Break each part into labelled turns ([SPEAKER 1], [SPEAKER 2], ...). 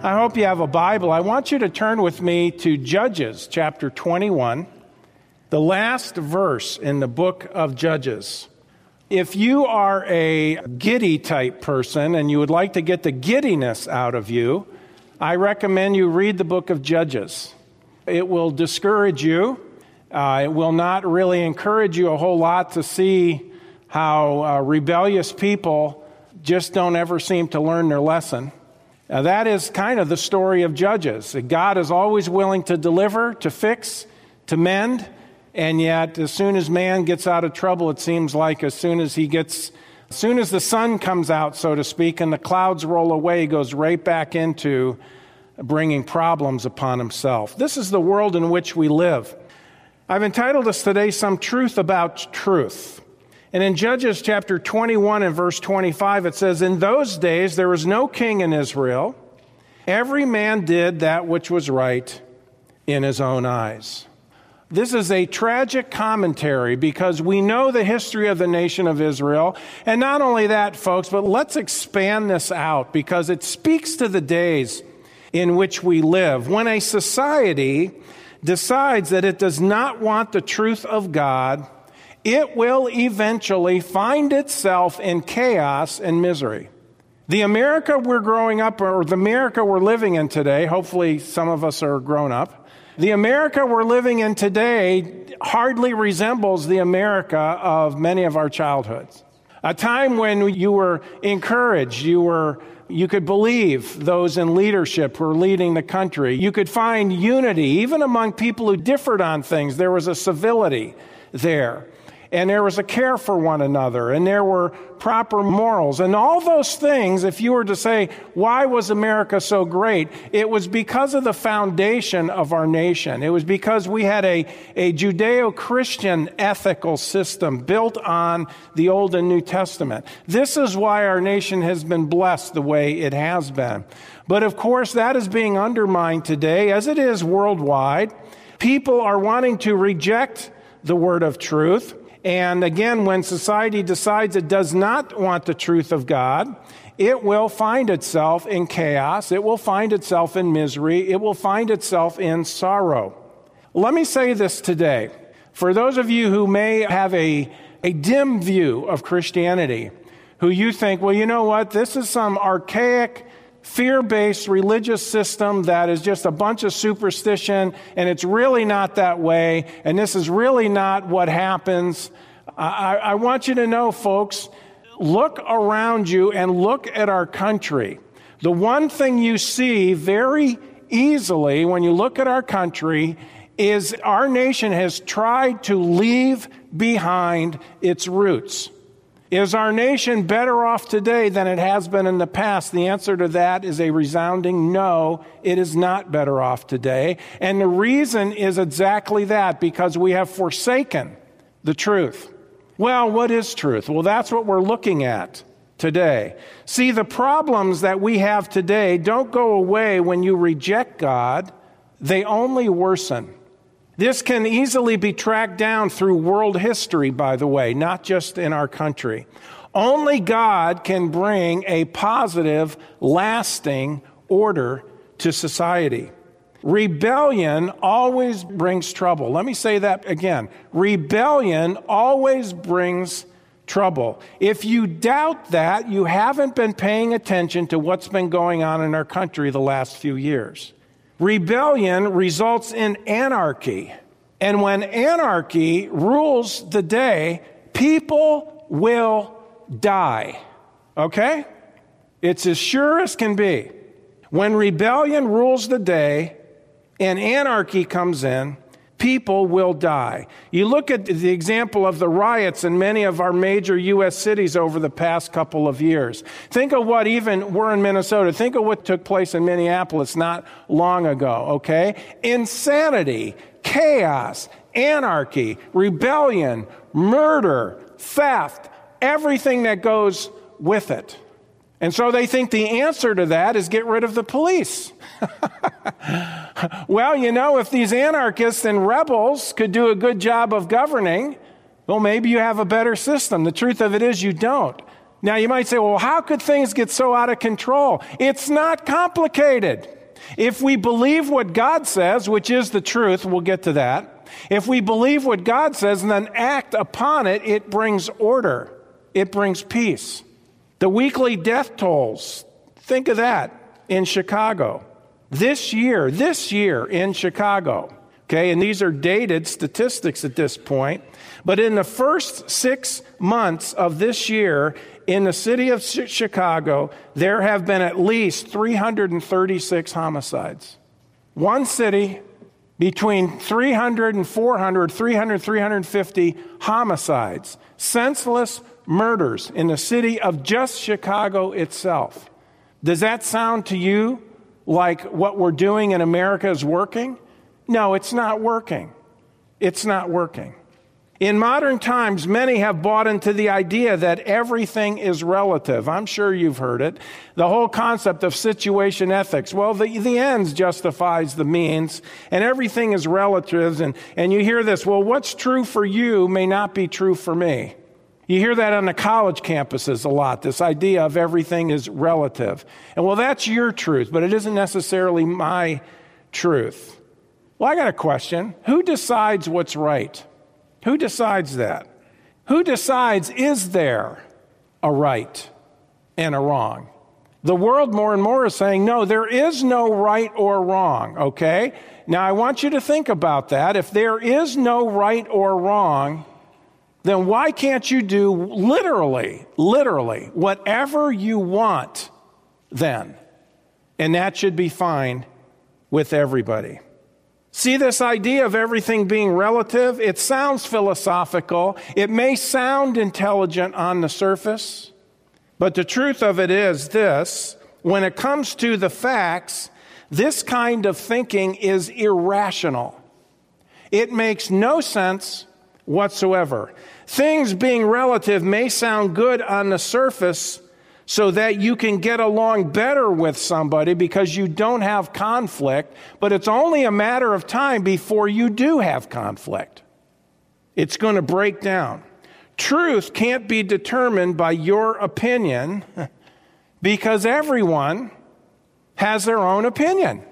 [SPEAKER 1] I hope you have a Bible. I want you to turn with me to Judges chapter 21, the last verse in the book of Judges. If you are a giddy type person and you would like to get the giddiness out of you, I recommend you read the book of Judges. It will discourage you. Uh, it will not really encourage you a whole lot to see how uh, rebellious people just don't ever seem to learn their lesson. Now, that is kind of the story of Judges. God is always willing to deliver, to fix, to mend, and yet, as soon as man gets out of trouble, it seems like as soon as he gets, as soon as the sun comes out, so to speak, and the clouds roll away, he goes right back into bringing problems upon himself. This is the world in which we live. I've entitled us today, Some Truth About Truth. And in Judges chapter 21 and verse 25, it says, In those days there was no king in Israel. Every man did that which was right in his own eyes. This is a tragic commentary because we know the history of the nation of Israel. And not only that, folks, but let's expand this out because it speaks to the days in which we live. When a society decides that it does not want the truth of God, it will eventually find itself in chaos and misery. The America we're growing up, or the America we're living in today, hopefully some of us are grown up, the America we're living in today hardly resembles the America of many of our childhoods. A time when you were encouraged, you were you could believe those in leadership who were leading the country. You could find unity even among people who differed on things. There was a civility there and there was a care for one another, and there were proper morals. And all those things, if you were to say, why was America so great? It was because of the foundation of our nation. It was because we had a, a Judeo Christian ethical system built on the Old and New Testament. This is why our nation has been blessed the way it has been. But of course, that is being undermined today, as it is worldwide. People are wanting to reject the word of truth. And again, when society decides it does not want the truth of God, it will find itself in chaos. It will find itself in misery. It will find itself in sorrow. Let me say this today. For those of you who may have a, a dim view of Christianity, who you think, well, you know what? This is some archaic, fear based religious system that is just a bunch of superstition, and it's really not that way, and this is really not what happens. I, I want you to know, folks, look around you and look at our country. The one thing you see very easily when you look at our country is our nation has tried to leave behind its roots. Is our nation better off today than it has been in the past? The answer to that is a resounding no, it is not better off today. And the reason is exactly that because we have forsaken the truth. Well, what is truth? Well, that's what we're looking at today. See, the problems that we have today don't go away when you reject God, they only worsen. This can easily be tracked down through world history, by the way, not just in our country. Only God can bring a positive, lasting order to society. Rebellion always brings trouble. Let me say that again. Rebellion always brings trouble. If you doubt that, you haven't been paying attention to what's been going on in our country the last few years. Rebellion results in anarchy. And when anarchy rules the day, people will die. Okay? It's as sure as can be. When rebellion rules the day and anarchy comes in, people will die. You look at the example of the riots in many of our major U.S. cities over the past couple of years. Think of what even we're in Minnesota. Think of what took place in Minneapolis not long ago, okay? Insanity, chaos, anarchy, rebellion, murder, theft, everything that goes with it. And so they think the answer to that is get rid of the police. well, you know, if these anarchists and rebels could do a good job of governing, well, maybe you have a better system. The truth of it is, you don't. Now, you might say, well, how could things get so out of control? It's not complicated. If we believe what God says, which is the truth, we'll get to that. If we believe what God says and then act upon it, it brings order, it brings peace. The weekly death tolls, think of that in Chicago. This year, this year in Chicago, okay, and these are dated statistics at this point, but in the first six months of this year, in the city of Chicago, there have been at least 336 homicides. One city, between 300 and 400, 300, 350 homicides, senseless murders in the city of just Chicago itself. Does that sound to you like what we're doing in America is working? No, it's not working. It's not working. In modern times, many have bought into the idea that everything is relative. I'm sure you've heard it. The whole concept of situation ethics. Well, the, the ends justifies the means, and everything is relative. And, and you hear this, well, what's true for you may not be true for me. You hear that on the college campuses a lot, this idea of everything is relative. And well, that's your truth, but it isn't necessarily my truth. Well, I got a question. Who decides what's right? Who decides that? Who decides is there a right and a wrong? The world more and more is saying, no, there is no right or wrong, okay? Now I want you to think about that. If there is no right or wrong, then why can't you do literally, literally, whatever you want then? And that should be fine with everybody. See this idea of everything being relative? It sounds philosophical. It may sound intelligent on the surface. But the truth of it is this when it comes to the facts, this kind of thinking is irrational. It makes no sense whatsoever. Things being relative may sound good on the surface, so that you can get along better with somebody because you don't have conflict, but it's only a matter of time before you do have conflict. It's going to break down. Truth can't be determined by your opinion because everyone has their own opinion.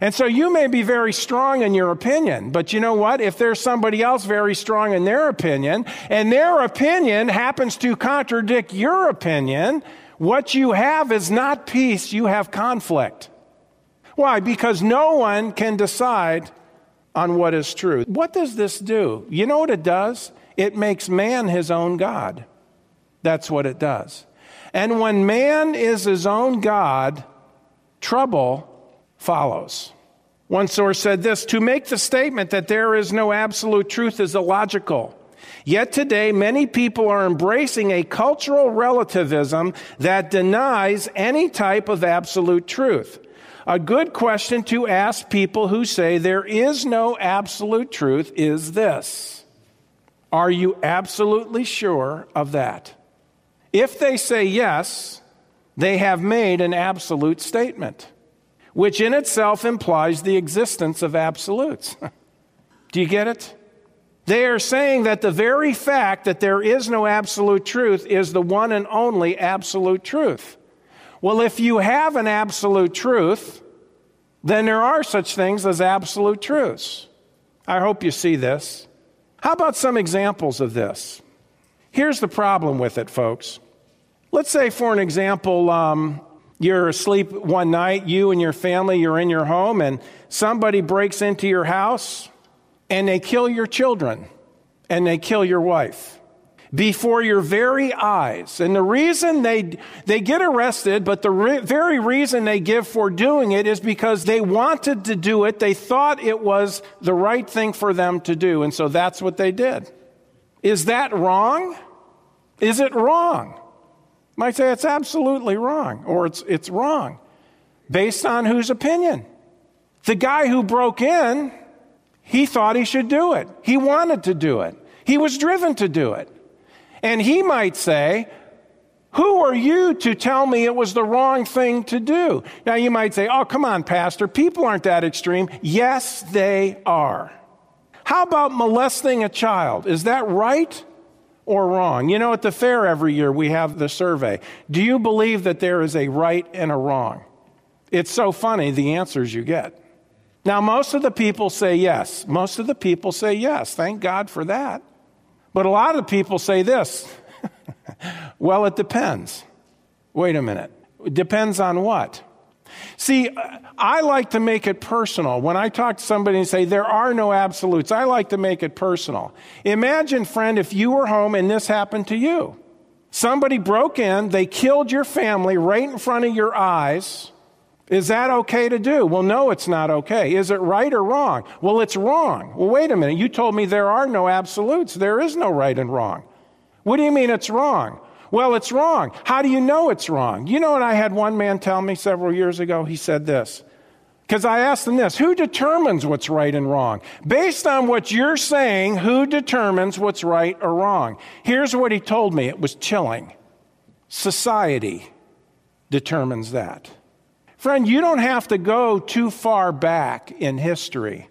[SPEAKER 1] And so you may be very strong in your opinion, but you know what? If there's somebody else very strong in their opinion, and their opinion happens to contradict your opinion, what you have is not peace, you have conflict. Why? Because no one can decide on what is true. What does this do? You know what it does? It makes man his own God. That's what it does. And when man is his own God, trouble follows. One source said this To make the statement that there is no absolute truth is illogical. Yet today, many people are embracing a cultural relativism that denies any type of absolute truth. A good question to ask people who say there is no absolute truth is this Are you absolutely sure of that? If they say yes, they have made an absolute statement which in itself implies the existence of absolutes. Do you get it? They are saying that the very fact that there is no absolute truth is the one and only absolute truth. Well, if you have an absolute truth, then there are such things as absolute truths. I hope you see this. How about some examples of this? Here's the problem with it, folks. Let's say, for an example, um, you're asleep one night, you and your family, you're in your home, and somebody breaks into your house and they kill your children and they kill your wife before your very eyes. And the reason they, they get arrested, but the re- very reason they give for doing it is because they wanted to do it. They thought it was the right thing for them to do. And so that's what they did. Is that wrong? Is it wrong? Might say it's absolutely wrong or it's, it's wrong. Based on whose opinion? The guy who broke in, he thought he should do it. He wanted to do it. He was driven to do it. And he might say, Who are you to tell me it was the wrong thing to do? Now you might say, Oh, come on, Pastor. People aren't that extreme. Yes, they are. How about molesting a child? Is that right or wrong? You know, at the fair every year we have the survey. Do you believe that there is a right and a wrong? It's so funny the answers you get. Now, most of the people say yes. Most of the people say yes. Thank God for that. But a lot of people say this well, it depends. Wait a minute. It depends on what? See, I like to make it personal. When I talk to somebody and say there are no absolutes, I like to make it personal. Imagine, friend, if you were home and this happened to you. Somebody broke in, they killed your family right in front of your eyes. Is that okay to do? Well, no, it's not okay. Is it right or wrong? Well, it's wrong. Well, wait a minute. You told me there are no absolutes. There is no right and wrong. What do you mean it's wrong? Well, it's wrong. How do you know it's wrong? You know what I had one man tell me several years ago? He said this. Because I asked him this Who determines what's right and wrong? Based on what you're saying, who determines what's right or wrong? Here's what he told me it was chilling. Society determines that. Friend, you don't have to go too far back in history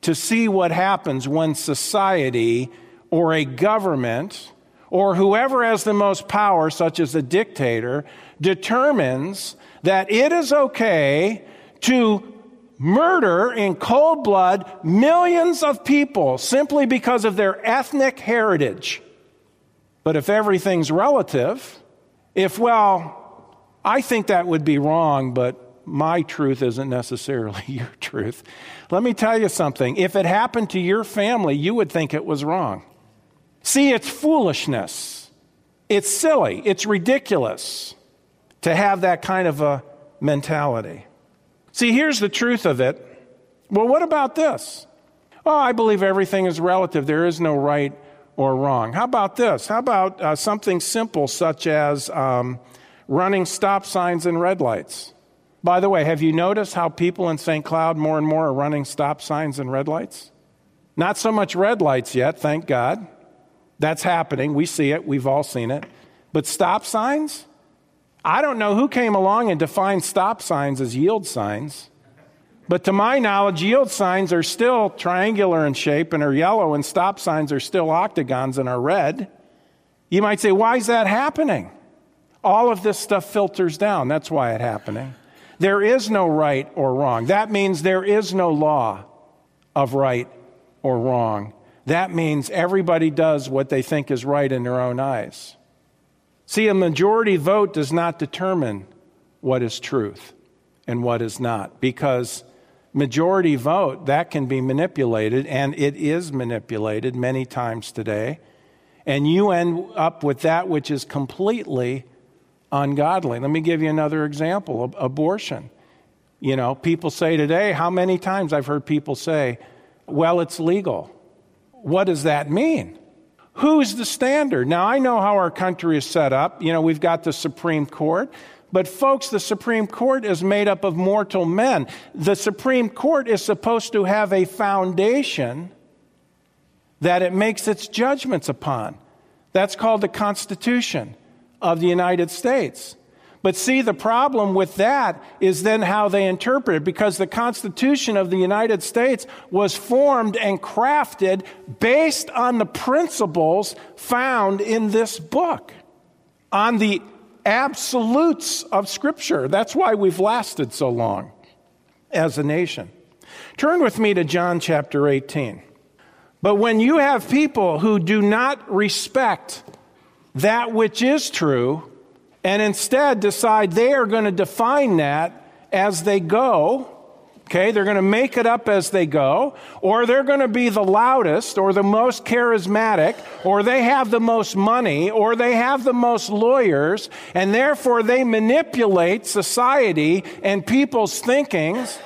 [SPEAKER 1] to see what happens when society or a government or whoever has the most power, such as a dictator, determines that it is okay to murder in cold blood millions of people simply because of their ethnic heritage. But if everything's relative, if, well, I think that would be wrong, but my truth isn't necessarily your truth. Let me tell you something. If it happened to your family, you would think it was wrong. See, it's foolishness. It's silly. It's ridiculous to have that kind of a mentality. See, here's the truth of it. Well, what about this? Oh, I believe everything is relative. There is no right or wrong. How about this? How about uh, something simple such as um, running stop signs and red lights? By the way, have you noticed how people in St. Cloud more and more are running stop signs and red lights? Not so much red lights yet, thank God. That's happening. We see it. We've all seen it. But stop signs? I don't know who came along and defined stop signs as yield signs. But to my knowledge, yield signs are still triangular in shape and are yellow, and stop signs are still octagons and are red. You might say, why is that happening? All of this stuff filters down. That's why it's happening. There is no right or wrong. That means there is no law of right or wrong. That means everybody does what they think is right in their own eyes. See, a majority vote does not determine what is truth and what is not, because majority vote, that can be manipulated, and it is manipulated many times today. And you end up with that which is completely ungodly. Let me give you another example abortion. You know, people say today, how many times I've heard people say, well, it's legal what does that mean? Who's the standard? Now, I know how our country is set up. You know, we've got the Supreme Court. But, folks, the Supreme Court is made up of mortal men. The Supreme Court is supposed to have a foundation that it makes its judgments upon. That's called the Constitution of the United States. But see, the problem with that is then how they interpret it, because the Constitution of the United States was formed and crafted based on the principles found in this book, on the absolutes of Scripture. That's why we've lasted so long as a nation. Turn with me to John chapter 18. But when you have people who do not respect that which is true, and instead decide they are going to define that as they go. Okay, they're going to make it up as they go, or they're going to be the loudest, or the most charismatic, or they have the most money, or they have the most lawyers, and therefore they manipulate society and people's thinkings,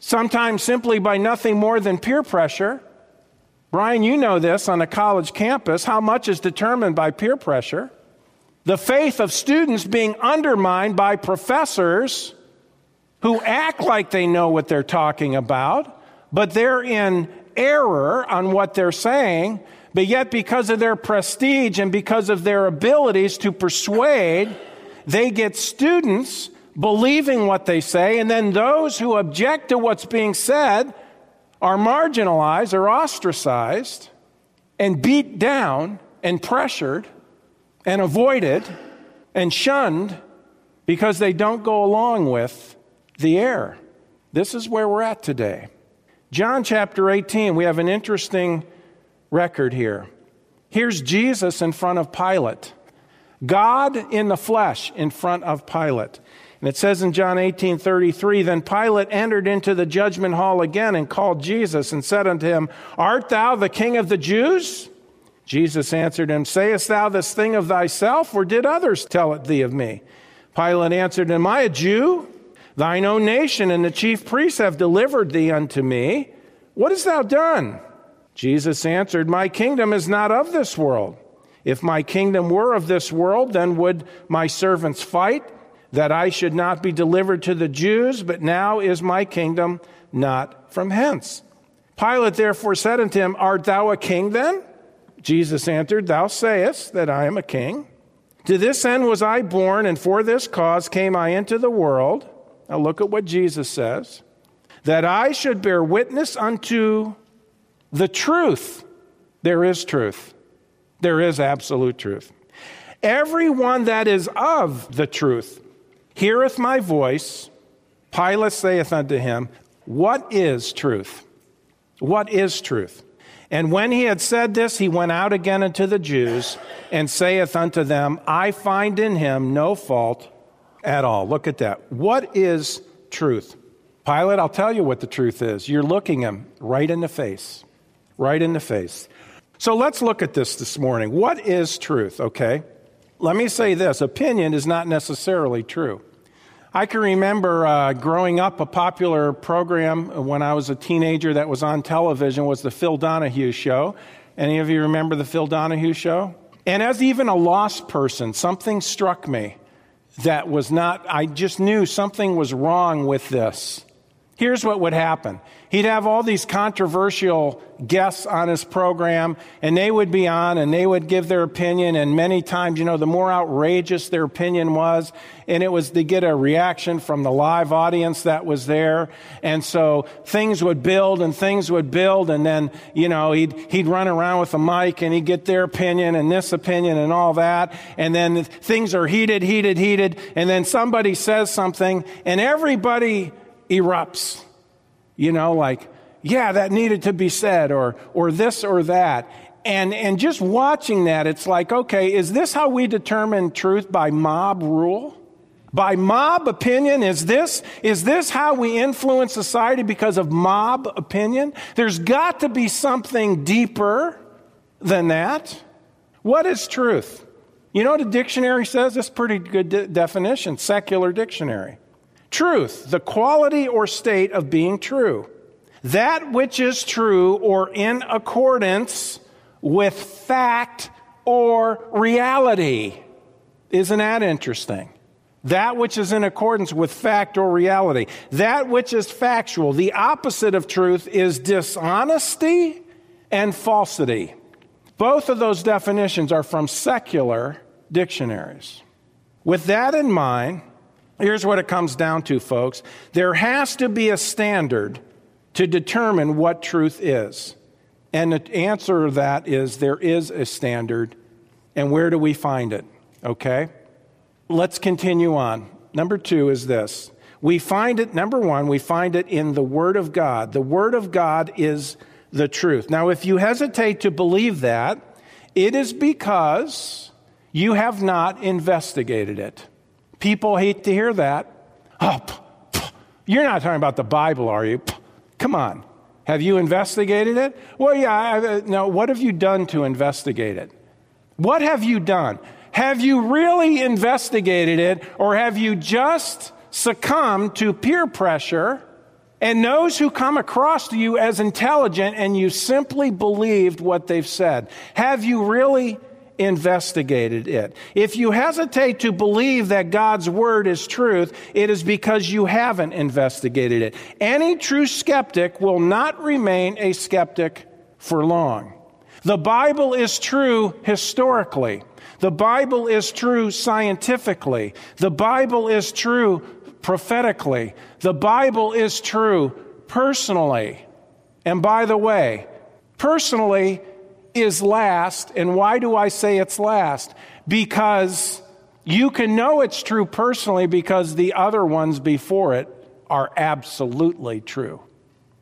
[SPEAKER 1] sometimes simply by nothing more than peer pressure. Brian, you know this on a college campus. How much is determined by peer pressure? The faith of students being undermined by professors who act like they know what they're talking about, but they're in error on what they're saying, but yet because of their prestige and because of their abilities to persuade, they get students believing what they say, and then those who object to what's being said are marginalized or ostracized and beat down and pressured and avoided and shunned because they don't go along with the air. This is where we're at today. John chapter 18, we have an interesting record here. Here's Jesus in front of Pilate, God in the flesh in front of Pilate. And it says in John 18 33, Then Pilate entered into the judgment hall again and called Jesus and said unto him, Art thou the king of the Jews? Jesus answered him, Sayest thou this thing of thyself, or did others tell it thee of me? Pilate answered, Am I a Jew? Thine own nation and the chief priests have delivered thee unto me. What hast thou done? Jesus answered, My kingdom is not of this world. If my kingdom were of this world, then would my servants fight that I should not be delivered to the Jews, but now is my kingdom not from hence. Pilate therefore said unto him, Art thou a king then? Jesus answered, Thou sayest that I am a king. To this end was I born, and for this cause came I into the world. Now look at what Jesus says that I should bear witness unto the truth. There is truth, there is absolute truth. Everyone that is of the truth heareth my voice. Pilate saith unto him, What is truth? What is truth? And when he had said this, he went out again unto the Jews and saith unto them, I find in him no fault at all. Look at that. What is truth? Pilate, I'll tell you what the truth is. You're looking him right in the face. Right in the face. So let's look at this this morning. What is truth? Okay. Let me say this opinion is not necessarily true. I can remember uh, growing up, a popular program when I was a teenager that was on television was the Phil Donahue Show. Any of you remember the Phil Donahue Show? And as even a lost person, something struck me that was not, I just knew something was wrong with this. Here's what would happen he'd have all these controversial guests on his program, and they would be on and they would give their opinion. And many times, you know, the more outrageous their opinion was, and it was to get a reaction from the live audience that was there. And so things would build and things would build, and then, you know, he'd, he'd run around with a mic and he'd get their opinion and this opinion and all that. And then things are heated, heated, heated, and then somebody says something, and everybody erupts you know, like, yeah, that needed to be said, or, or this or that. And, and just watching that, it's like, okay, is this how we determine truth by mob rule? By mob opinion? Is this, is this how we influence society because of mob opinion? There's got to be something deeper than that. What is truth? You know what a dictionary says? It's pretty good de- definition, secular dictionary. Truth, the quality or state of being true. That which is true or in accordance with fact or reality. Isn't that interesting? That which is in accordance with fact or reality. That which is factual. The opposite of truth is dishonesty and falsity. Both of those definitions are from secular dictionaries. With that in mind, Here's what it comes down to, folks. There has to be a standard to determine what truth is. And the answer to that is there is a standard. And where do we find it? Okay? Let's continue on. Number two is this. We find it, number one, we find it in the Word of God. The Word of God is the truth. Now, if you hesitate to believe that, it is because you have not investigated it. People hate to hear that. Oh, you're not talking about the Bible, are you? Come on. Have you investigated it? Well, yeah. I, uh, no, what have you done to investigate it? What have you done? Have you really investigated it, or have you just succumbed to peer pressure and those who come across to you as intelligent and you simply believed what they've said? Have you really investigated it. If you hesitate to believe that God's word is truth, it is because you haven't investigated it. Any true skeptic will not remain a skeptic for long. The Bible is true historically. The Bible is true scientifically. The Bible is true prophetically. The Bible is true personally. And by the way, personally, is last. And why do I say it's last? Because you can know it's true personally because the other ones before it are absolutely true.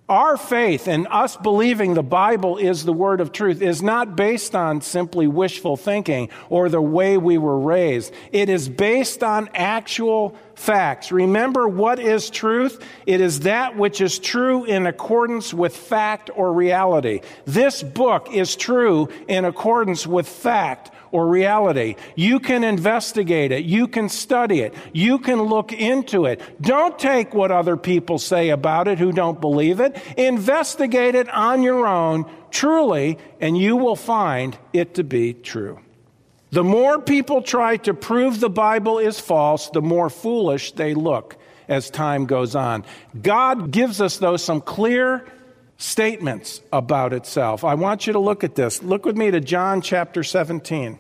[SPEAKER 1] Our faith and us believing the Bible is the word of truth is not based on simply wishful thinking or the way we were raised. It is based on actual facts. Remember what is truth? It is that which is true in accordance with fact or reality. This book is true in accordance with fact or reality. You can investigate it. You can study it. You can look into it. Don't take what other people say about it who don't believe it. Investigate it on your own, truly, and you will find it to be true. The more people try to prove the Bible is false, the more foolish they look as time goes on. God gives us, though, some clear statements about itself. I want you to look at this. Look with me to John chapter 17.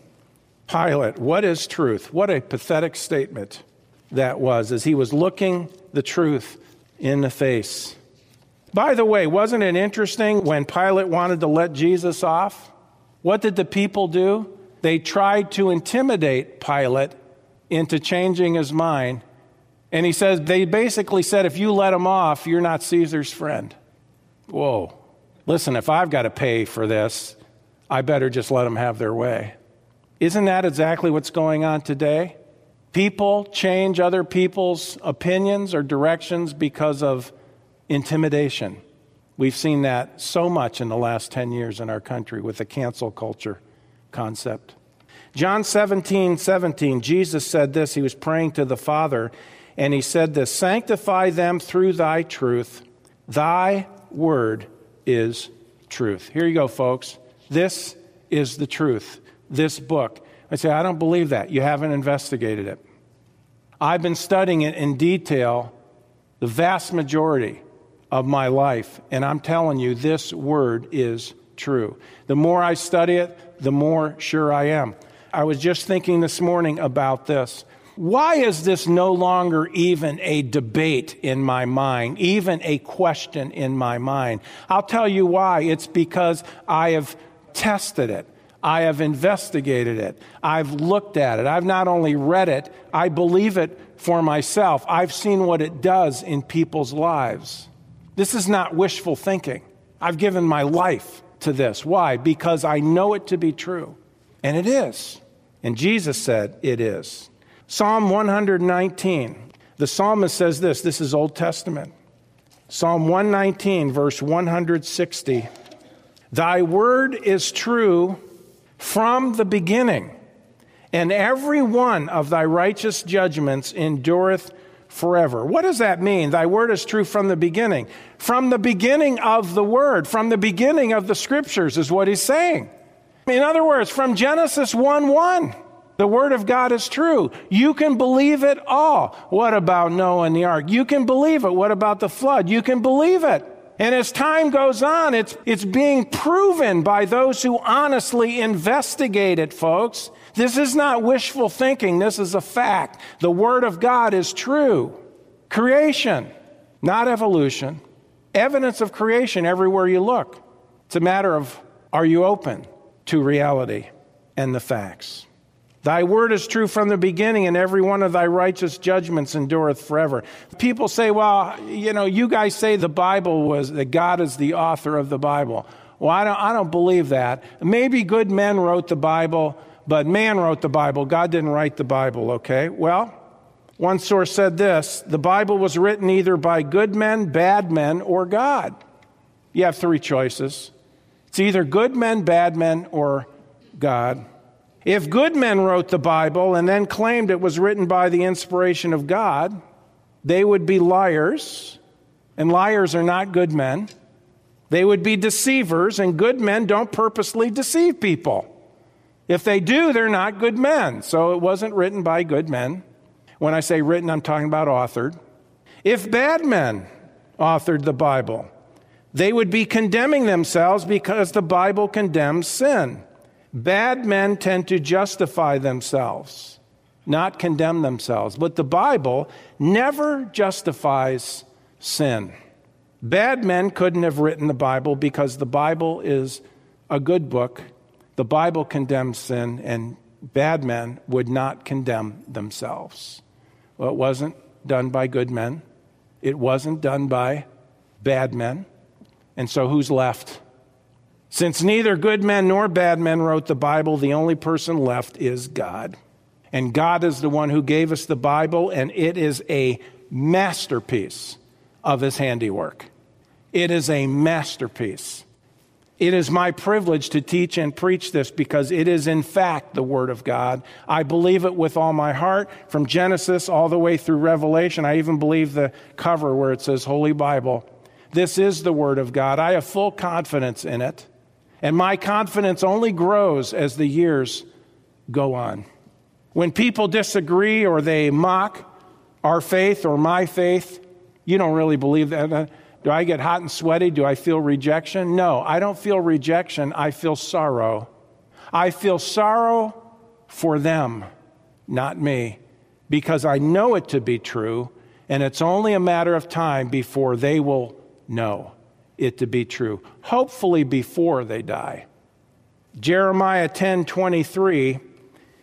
[SPEAKER 1] Pilate, what is truth? What a pathetic statement that was as he was looking the truth in the face. By the way, wasn't it interesting when Pilate wanted to let Jesus off? What did the people do? They tried to intimidate Pilate into changing his mind. And he says, they basically said, if you let him off, you're not Caesar's friend. Whoa. Listen, if I've got to pay for this, I better just let them have their way. Isn't that exactly what's going on today? People change other people's opinions or directions because of intimidation. We've seen that so much in the last 10 years in our country with the cancel culture concept. John 17, 17, Jesus said this. He was praying to the Father, and he said this Sanctify them through thy truth. Thy word is truth. Here you go, folks. This is the truth this book. I say, I don't believe that. You haven't investigated it. I've been studying it in detail the vast majority of my life, and I'm telling you, this word is true. The more I study it, the more sure I am. I was just thinking this morning about this. Why is this no longer even a debate in my mind, even a question in my mind? I'll tell you why. It's because I have tested it. I have investigated it. I've looked at it. I've not only read it, I believe it for myself. I've seen what it does in people's lives. This is not wishful thinking. I've given my life to this. Why? Because I know it to be true. And it is. And Jesus said it is. Psalm 119. The psalmist says this this is Old Testament. Psalm 119, verse 160. Thy word is true from the beginning, and every one of thy righteous judgments endureth forever. What does that mean? Thy word is true from the beginning. From the beginning of the word, from the beginning of the scriptures, is what he's saying. In other words, from Genesis 1 1. The Word of God is true. You can believe it all. What about Noah and the ark? You can believe it. What about the flood? You can believe it. And as time goes on, it's, it's being proven by those who honestly investigate it, folks. This is not wishful thinking. This is a fact. The Word of God is true. Creation, not evolution. Evidence of creation everywhere you look. It's a matter of are you open to reality and the facts? Thy word is true from the beginning, and every one of thy righteous judgments endureth forever. People say, well, you know, you guys say the Bible was, that God is the author of the Bible. Well, I don't, I don't believe that. Maybe good men wrote the Bible, but man wrote the Bible. God didn't write the Bible, okay? Well, one source said this the Bible was written either by good men, bad men, or God. You have three choices it's either good men, bad men, or God. If good men wrote the Bible and then claimed it was written by the inspiration of God, they would be liars, and liars are not good men. They would be deceivers, and good men don't purposely deceive people. If they do, they're not good men. So it wasn't written by good men. When I say written, I'm talking about authored. If bad men authored the Bible, they would be condemning themselves because the Bible condemns sin. Bad men tend to justify themselves, not condemn themselves. But the Bible never justifies sin. Bad men couldn't have written the Bible because the Bible is a good book The Bible condemns sin, and bad men would not condemn themselves. Well, it wasn't done by good men, it wasn't done by bad men. And so who's left? Since neither good men nor bad men wrote the Bible, the only person left is God. And God is the one who gave us the Bible, and it is a masterpiece of his handiwork. It is a masterpiece. It is my privilege to teach and preach this because it is, in fact, the Word of God. I believe it with all my heart, from Genesis all the way through Revelation. I even believe the cover where it says Holy Bible. This is the Word of God. I have full confidence in it. And my confidence only grows as the years go on. When people disagree or they mock our faith or my faith, you don't really believe that. Do I get hot and sweaty? Do I feel rejection? No, I don't feel rejection. I feel sorrow. I feel sorrow for them, not me, because I know it to be true, and it's only a matter of time before they will know it to be true. Hopefully, before they die. Jeremiah 10 23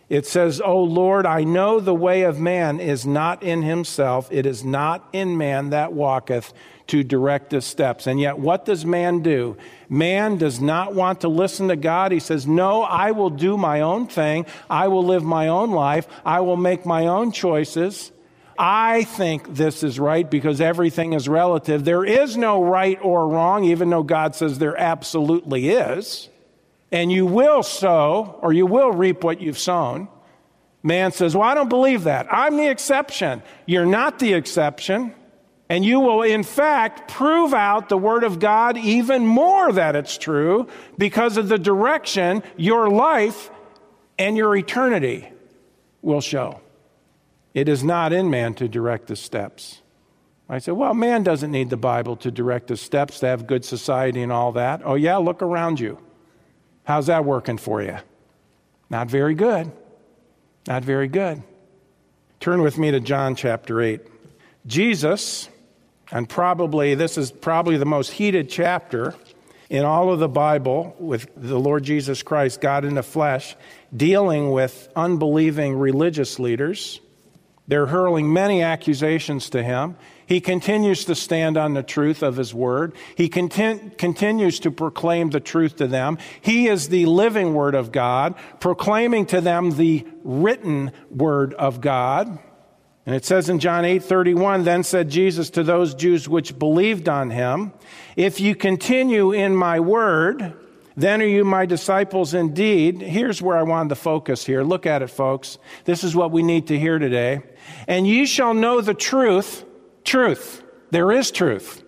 [SPEAKER 1] it says, O Lord, I know the way of man is not in himself, it is not in man that walketh to direct his steps. And yet, what does man do? Man does not want to listen to God. He says, No, I will do my own thing. I will live my own life. I will make my own choices. I think this is right because everything is relative. There is no right or wrong, even though God says there absolutely is and you will sow or you will reap what you've sown. Man says, Well, I don't believe that. I'm the exception. You're not the exception. And you will, in fact, prove out the Word of God even more that it's true because of the direction your life and your eternity will show. It is not in man to direct the steps. I said, Well, man doesn't need the Bible to direct his steps, to have good society and all that. Oh, yeah, look around you. How's that working for you? Not very good. Not very good. Turn with me to John chapter 8. Jesus, and probably this is probably the most heated chapter in all of the Bible with the Lord Jesus Christ, God in the flesh, dealing with unbelieving religious leaders. They're hurling many accusations to him. He continues to stand on the truth of his word. He content, continues to proclaim the truth to them. He is the living word of God, proclaiming to them the written word of God. And it says in John 8 31, then said Jesus to those Jews which believed on him, If you continue in my word, then are you my disciples indeed. Here's where I wanted to focus here. Look at it, folks. This is what we need to hear today. And ye shall know the truth, Truth. There is truth.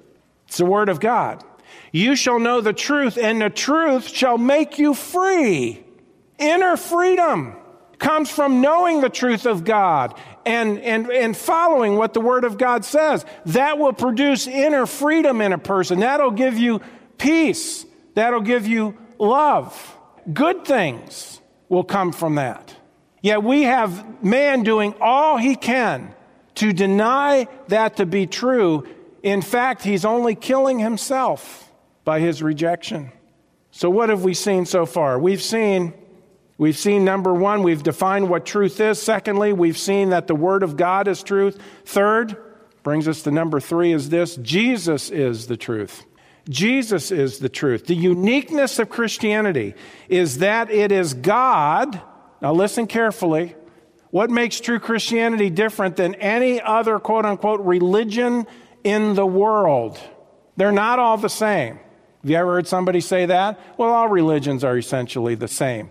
[SPEAKER 1] It's the Word of God. You shall know the truth, and the truth shall make you free. Inner freedom comes from knowing the truth of God and, and, and following what the Word of God says. That will produce inner freedom in a person. That'll give you peace. That'll give you love. Good things will come from that. Yet we have man doing all he can to deny that to be true, in fact, he's only killing himself by his rejection. So what have we seen so far? We've seen we've seen number 1, we've defined what truth is. Secondly, we've seen that the word of God is truth. Third, brings us to number 3 is this, Jesus is the truth. Jesus is the truth. The uniqueness of Christianity is that it is God, now listen carefully, what makes true Christianity different than any other quote unquote religion in the world? They're not all the same. Have you ever heard somebody say that? Well, all religions are essentially the same.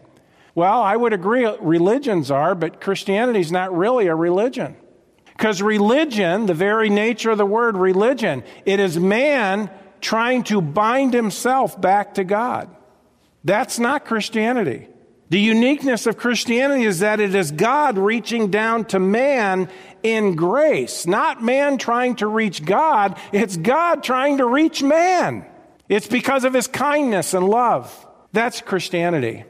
[SPEAKER 1] Well, I would agree religions are, but Christianity is not really a religion. Because religion, the very nature of the word religion, it is man trying to bind himself back to God. That's not Christianity. The uniqueness of Christianity is that it is God reaching down to man in grace, not man trying to reach God. It's God trying to reach man. It's because of his kindness and love. That's Christianity.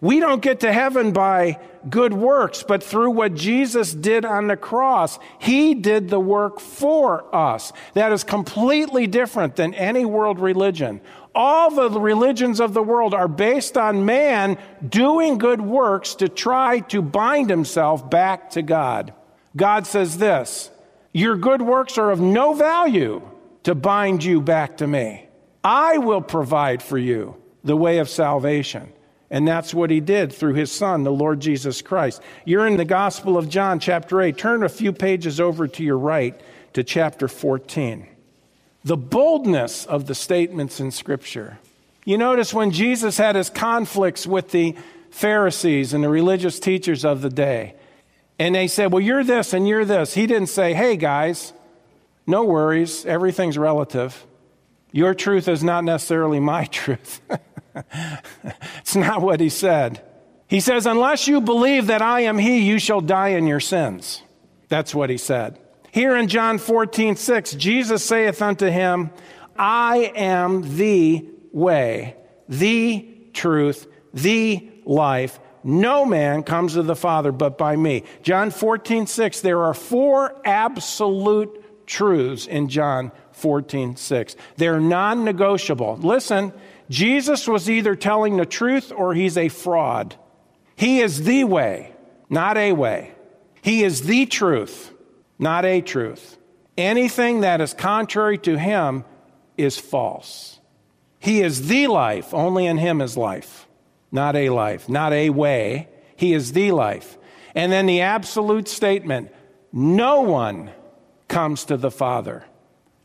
[SPEAKER 1] We don't get to heaven by good works, but through what Jesus did on the cross. He did the work for us. That is completely different than any world religion. All the religions of the world are based on man doing good works to try to bind himself back to God. God says this Your good works are of no value to bind you back to me. I will provide for you the way of salvation. And that's what he did through his son, the Lord Jesus Christ. You're in the Gospel of John, chapter 8. Turn a few pages over to your right to chapter 14 the boldness of the statements in Scripture. You notice when Jesus had his conflicts with the Pharisees and the religious teachers of the day, and they said, Well, you're this and you're this. He didn't say, Hey, guys, no worries, everything's relative. Your truth is not necessarily my truth. it's not what he said. He says, Unless you believe that I am he, you shall die in your sins. That's what he said. Here in John 14, 6, Jesus saith unto him, I am the way, the truth, the life. No man comes to the Father but by me. John 14, 6, there are four absolute truths in John 14, 6. They're non negotiable. Listen, Jesus was either telling the truth or he's a fraud. He is the way, not a way. He is the truth not a truth. Anything that is contrary to him is false. He is the life, only in him is life, not a life, not a way. He is the life. And then the absolute statement no one comes to the Father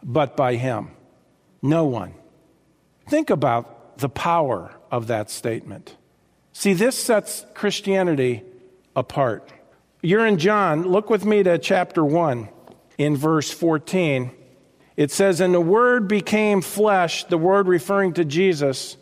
[SPEAKER 1] but by him. No one. Think about the power of that statement. See, this sets Christianity apart. You're in John. Look with me to chapter 1 in verse 14. It says, And the Word became flesh, the Word referring to Jesus,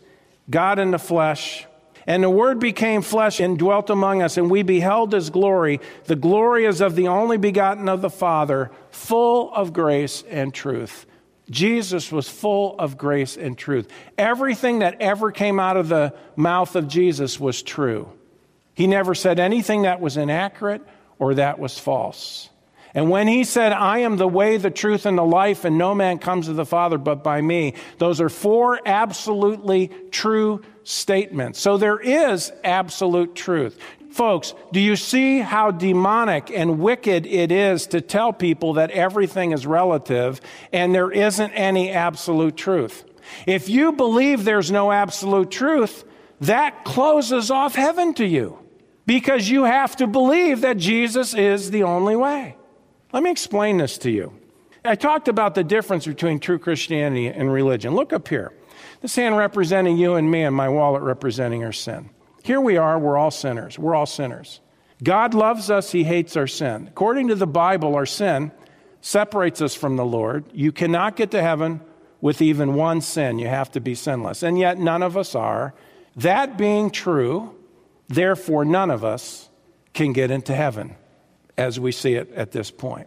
[SPEAKER 1] God in the flesh. And the Word became flesh and dwelt among us, and we beheld His glory. The glory is of the only begotten of the Father, full of grace and truth. Jesus was full of grace and truth. Everything that ever came out of the mouth of Jesus was true. He never said anything that was inaccurate or that was false. And when he said, I am the way, the truth, and the life, and no man comes to the Father but by me, those are four absolutely true statements. So there is absolute truth. Folks, do you see how demonic and wicked it is to tell people that everything is relative and there isn't any absolute truth? If you believe there's no absolute truth, that closes off heaven to you because you have to believe that Jesus is the only way. Let me explain this to you. I talked about the difference between true Christianity and religion. Look up here. This hand representing you and me, and my wallet representing our sin. Here we are, we're all sinners. We're all sinners. God loves us, He hates our sin. According to the Bible, our sin separates us from the Lord. You cannot get to heaven with even one sin. You have to be sinless. And yet, none of us are. That being true, Therefore, none of us can get into heaven as we see it at this point.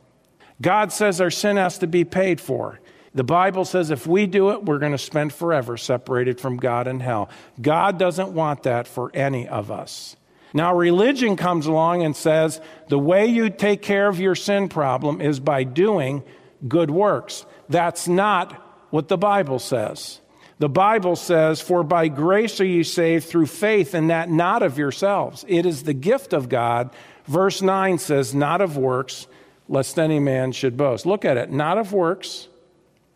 [SPEAKER 1] God says our sin has to be paid for. The Bible says if we do it, we're going to spend forever separated from God in hell. God doesn't want that for any of us. Now, religion comes along and says the way you take care of your sin problem is by doing good works. That's not what the Bible says. The Bible says, For by grace are you saved through faith, and that not of yourselves. It is the gift of God. Verse 9 says, Not of works, lest any man should boast. Look at it. Not of works.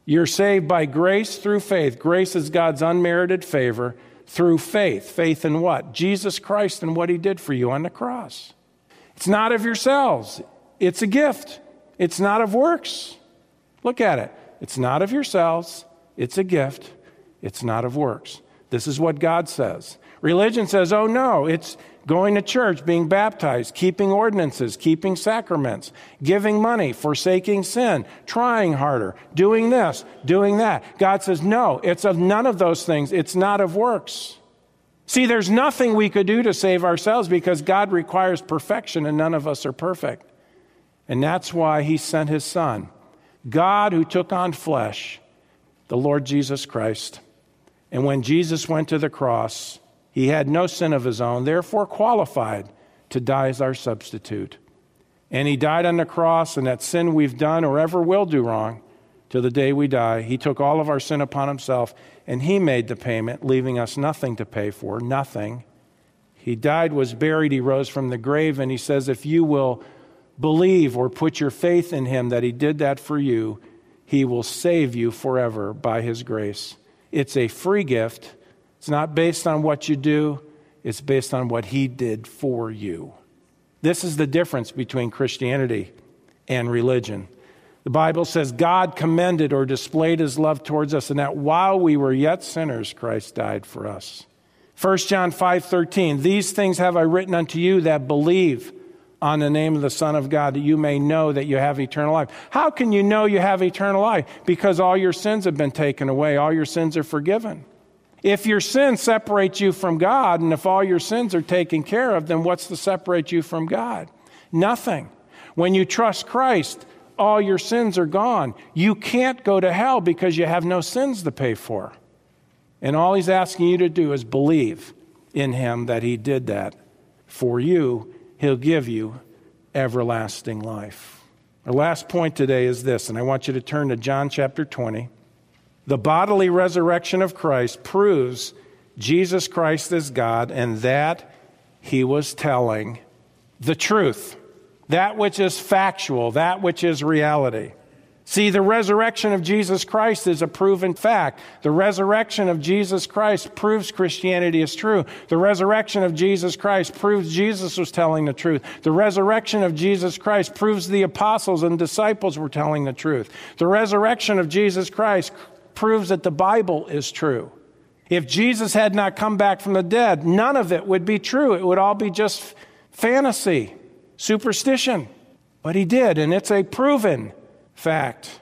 [SPEAKER 1] You're saved by grace through faith. Grace is God's unmerited favor through faith. Faith in what? Jesus Christ and what he did for you on the cross. It's not of yourselves, it's a gift. It's not of works. Look at it. It's not of yourselves, it's a gift. It's not of works. This is what God says. Religion says, oh no, it's going to church, being baptized, keeping ordinances, keeping sacraments, giving money, forsaking sin, trying harder, doing this, doing that. God says, no, it's of none of those things. It's not of works. See, there's nothing we could do to save ourselves because God requires perfection and none of us are perfect. And that's why he sent his son, God who took on flesh, the Lord Jesus Christ and when Jesus went to the cross, he had no sin of his own, therefore qualified to die as our substitute. And he died on the cross, and that sin we've done or ever will do wrong till the day we die. He took all of our sin upon himself, and he made the payment, leaving us nothing to pay for, nothing. He died, was buried, he rose from the grave, and he says, If you will believe or put your faith in him that he did that for you, he will save you forever by his grace. It's a free gift. It's not based on what you do, it's based on what he did for you. This is the difference between Christianity and religion. The Bible says God commended or displayed his love towards us, and that while we were yet sinners, Christ died for us. 1 John 5:13 These things have I written unto you that believe on the name of the Son of God, that you may know that you have eternal life. How can you know you have eternal life? Because all your sins have been taken away, all your sins are forgiven. If your sin separates you from God, and if all your sins are taken care of, then what's to separate you from God? Nothing. When you trust Christ, all your sins are gone. You can't go to hell because you have no sins to pay for. And all he's asking you to do is believe in him that he did that for you He'll give you everlasting life. Our last point today is this, and I want you to turn to John chapter 20. The bodily resurrection of Christ proves Jesus Christ is God and that he was telling the truth, that which is factual, that which is reality. See, the resurrection of Jesus Christ is a proven fact. The resurrection of Jesus Christ proves Christianity is true. The resurrection of Jesus Christ proves Jesus was telling the truth. The resurrection of Jesus Christ proves the apostles and disciples were telling the truth. The resurrection of Jesus Christ proves that the Bible is true. If Jesus had not come back from the dead, none of it would be true. It would all be just fantasy, superstition. But he did, and it's a proven fact.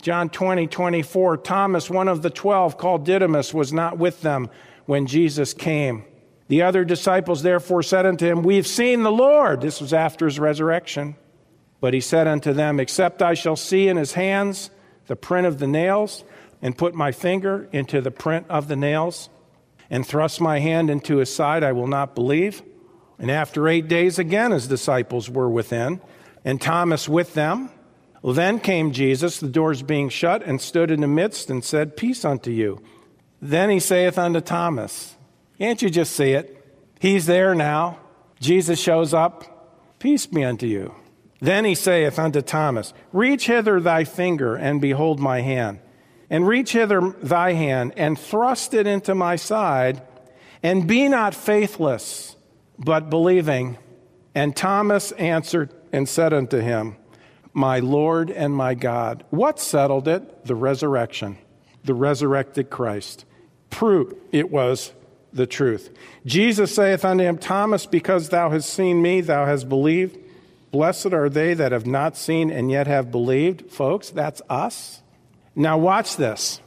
[SPEAKER 1] John 20, 24, Thomas, one of the twelve, called Didymus, was not with them when Jesus came. The other disciples therefore said unto him, We've seen the Lord. This was after his resurrection. But he said unto them, Except I shall see in his hands the print of the nails, and put my finger into the print of the nails, and thrust my hand into his side, I will not believe. And after eight days again his disciples were within, and Thomas with them. Then came Jesus, the doors being shut, and stood in the midst and said, Peace unto you. Then he saith unto Thomas, Can't you just see it? He's there now. Jesus shows up. Peace be unto you. Then he saith unto Thomas, Reach hither thy finger, and behold my hand. And reach hither thy hand, and thrust it into my side, and be not faithless, but believing. And Thomas answered and said unto him, my Lord and my God. What settled it? The resurrection, the resurrected Christ. Proof it was the truth. Jesus saith unto him, Thomas, because thou hast seen me, thou hast believed. Blessed are they that have not seen and yet have believed. Folks, that's us. Now, watch this.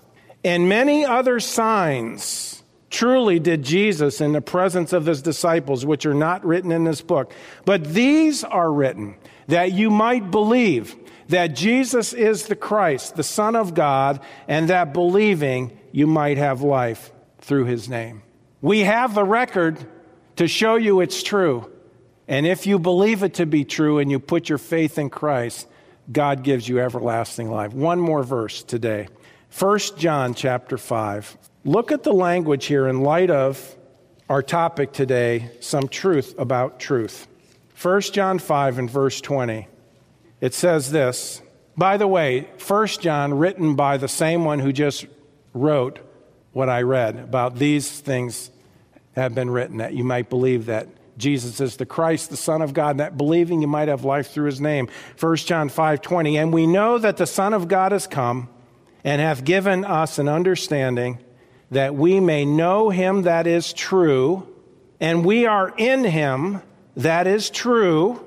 [SPEAKER 1] And many other signs truly did Jesus in the presence of his disciples, which are not written in this book. But these are written that you might believe that Jesus is the Christ, the Son of God, and that believing you might have life through his name. We have the record to show you it's true. And if you believe it to be true and you put your faith in Christ, God gives you everlasting life. One more verse today. 1 John chapter 5. Look at the language here in light of our topic today, some truth about truth. 1 John 5 and verse 20. It says this. By the way, 1 John, written by the same one who just wrote what I read about these things have been written, that you might believe that Jesus is the Christ, the Son of God, that believing you might have life through his name. 1 John 5 20. And we know that the Son of God has come and hath given us an understanding that we may know him that is true, and we are in him that is true,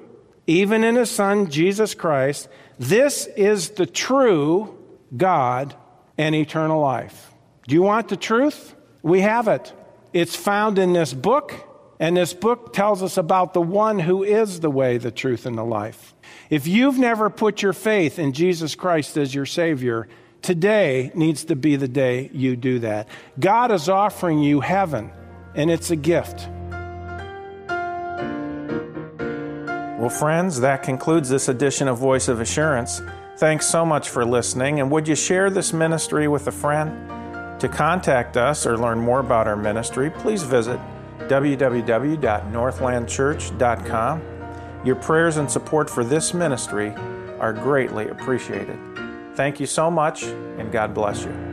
[SPEAKER 1] even in his Son, Jesus Christ. This is the true God and eternal life. Do you want the truth? We have it. It's found in this book, and this book tells us about the one who is the way, the truth, and the life. If you've never put your faith in Jesus Christ as your Savior, today needs to be the day you do that. God is offering you heaven, and it's a gift. Well, friends, that concludes this edition of Voice of Assurance. Thanks so much for listening, and would you share this ministry with a friend? To contact us or learn more about our ministry, please visit www.northlandchurch.com. Your prayers and support for this ministry are greatly appreciated. Thank you so much, and God bless you.